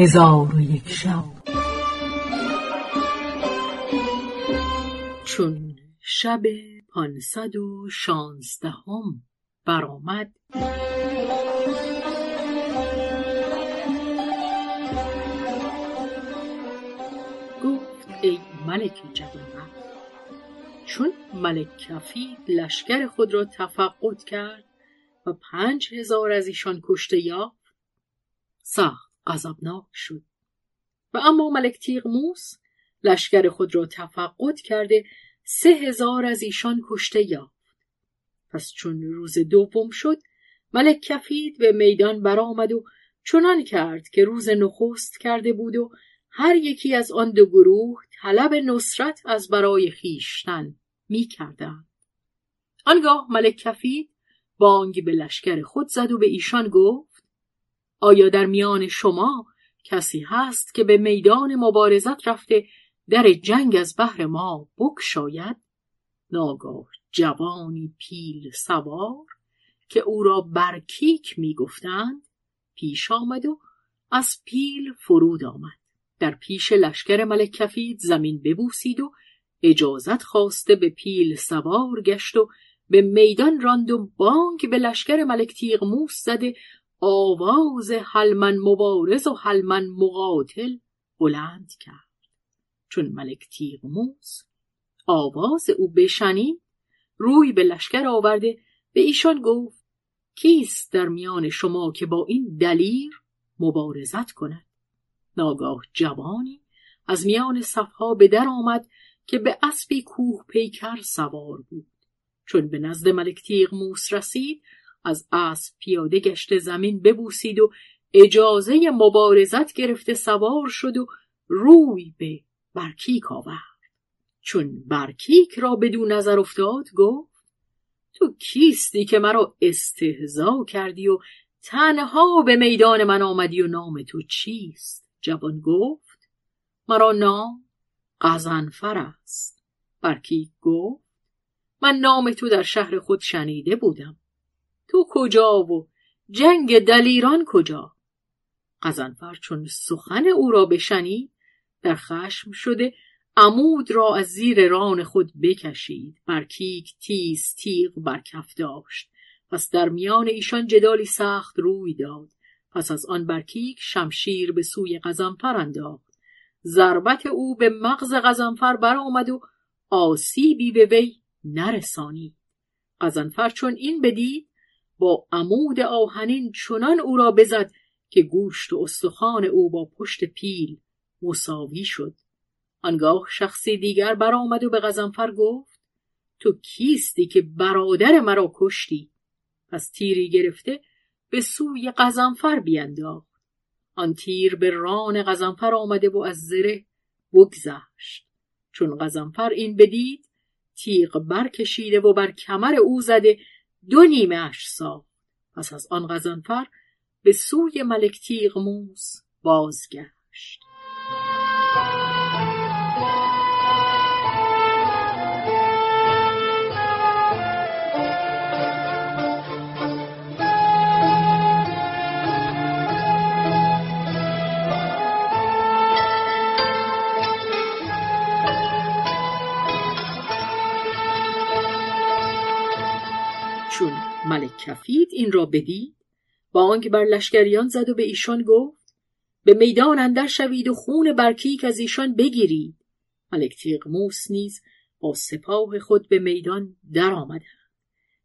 هزار و یک شب. چون شب پانصد و شانزدهم برآمد گفت ای ملک جوانمرد چون ملک کفید لشکر خود را تفقد کرد و پنج هزار از ایشان کشته یافت سخت غضبناک شد. و اما ملک تیغموس لشکر خود را تفقد کرده سه هزار از ایشان کشته یافت. پس چون روز دوم شد ملک کفید به میدان برآمد و چنان کرد که روز نخست کرده بود و هر یکی از آن دو گروه طلب نصرت از برای خیشتن می آنگاه ملک کفید بانگ به لشکر خود زد و به ایشان گفت آیا در میان شما کسی هست که به میدان مبارزت رفته در جنگ از بحر ما بکشاید ناگاه جوانی پیل سوار که او را برکیک می‌گفتند پیش آمد و از پیل فرود آمد. در پیش لشکر ملک کفید زمین ببوسید و اجازت خواسته به پیل سوار گشت و به میدان راند و بانگ به لشکر ملک تیغموس زده آواز حلمن مبارز و حلمن مقاتل بلند کرد. چون ملک تیغموس آواز او بشنید روی به لشکر آورده به ایشان گفت کیست در میان شما که با این دلیر مبارزت کند؟ ناگاه جوانی از میان صفها به در آمد که به اسبی کوه پیکر سوار بود. چون به نزد ملک تیغموس رسید از اسب پیاده گشته زمین ببوسید و اجازه مبارزت گرفته سوار شد و روی به برکیک آورد. چون برکیک را بدون نظر افتاد گفت تو کیستی که مرا استهزا کردی و تنها به میدان من آمدی و نام تو چیست؟ جوان گفت مرا نام قزنفر است. برکیک گفت من نام تو در شهر خود شنیده بودم. تو کجا و جنگ دلیران کجا؟ قزنفر چون سخن او را بشنید در خشم شده عمود را از زیر ران خود بکشید. برکیک تیز تیغ بر کف داشت. پس در میان ایشان جدالی سخت روی داد. پس از آن برکیک شمشیر به سوی قزنفر انداخت. ضربت او به مغز قزنفر برآمد و آسیبی به وی نرسانید. قزنفر چون این بدید با عمود آهنین چنان او را بزد که گوشت و استخوان او با پشت پیل مساوی شد. آنگاه شخصی دیگر برآمد و به غزنفر گفت تو کیستی که برادر مرا کشتی؟ پس تیری گرفته به سوی قزنفر بینداخت. آن تیر به ران غزنفر آمده و از زره بگذشت. چون غزنفر این بدید تیغ برکشیده و بر کمر او زده دو نیمه اش ساخت. پس از آن غزنفر به سوی ملک تیغموس بازگشت. چون ملک کفید این را بدید؟ آنکه بر لشکریان زد و به ایشان گفت به میدان اندر شوید و خون برکیک از ایشان بگیرید. ملک تیغموس نیز با سپاه خود به میدان در آمدند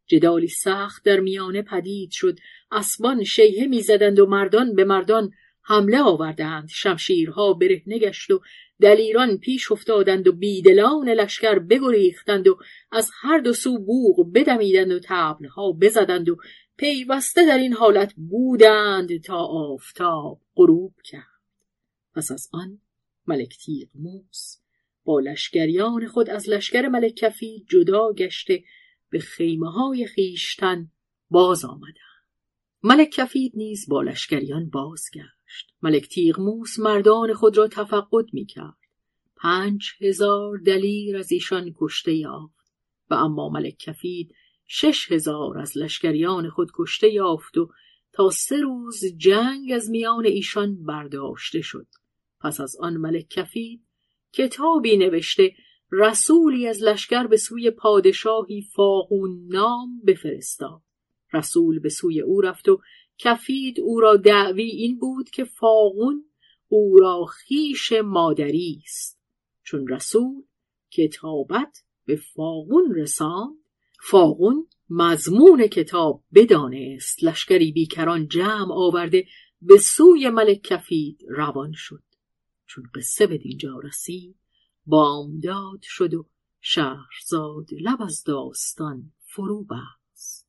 جدالی سخت در میانه پدید شد. اسبان شیهه می‌زدند و مردان به مردان حمله آوردند. شمشیرها برهنه گشت و دلیران پیش افتادند و بیدلان لشکر بگریختند و از هر دو سو بوغ بدمیدند و تبلها بزدند و پیوسته در این حالت بودند تا آفتاب غروب کرد. پس از آن ملک موس با لشکریان خود از لشکر ملک کفی جدا گشته به خیمه های خیشتن باز آمدند. ملک کفید نیز با لشکریان بازگشت. ملک تیغموس مردان خود را تفقد می کرد پنج هزار دلیر از ایشان کشته یافت و اما ملک کفید شش هزار از لشکریان خود کشته یافت و تا سه روز جنگ از میان ایشان برداشته شد. پس از آن ملک کفید کتابی نوشته رسولی از لشکر به سوی پادشاهی فاغون نام بفرستاد. رسول به سوی او رفت و کفید او را دعوی این بود که فاغون او را خیش مادری است. چون رسول کتابت به فاغون رساند فاغون مضمون کتاب بدانست. لشکری بیکران جمع آورده به سوی ملک کفید روان شد. چون قصه به دینجا رسید بامداد شد و شهرزاد لب از داستان فرو بست.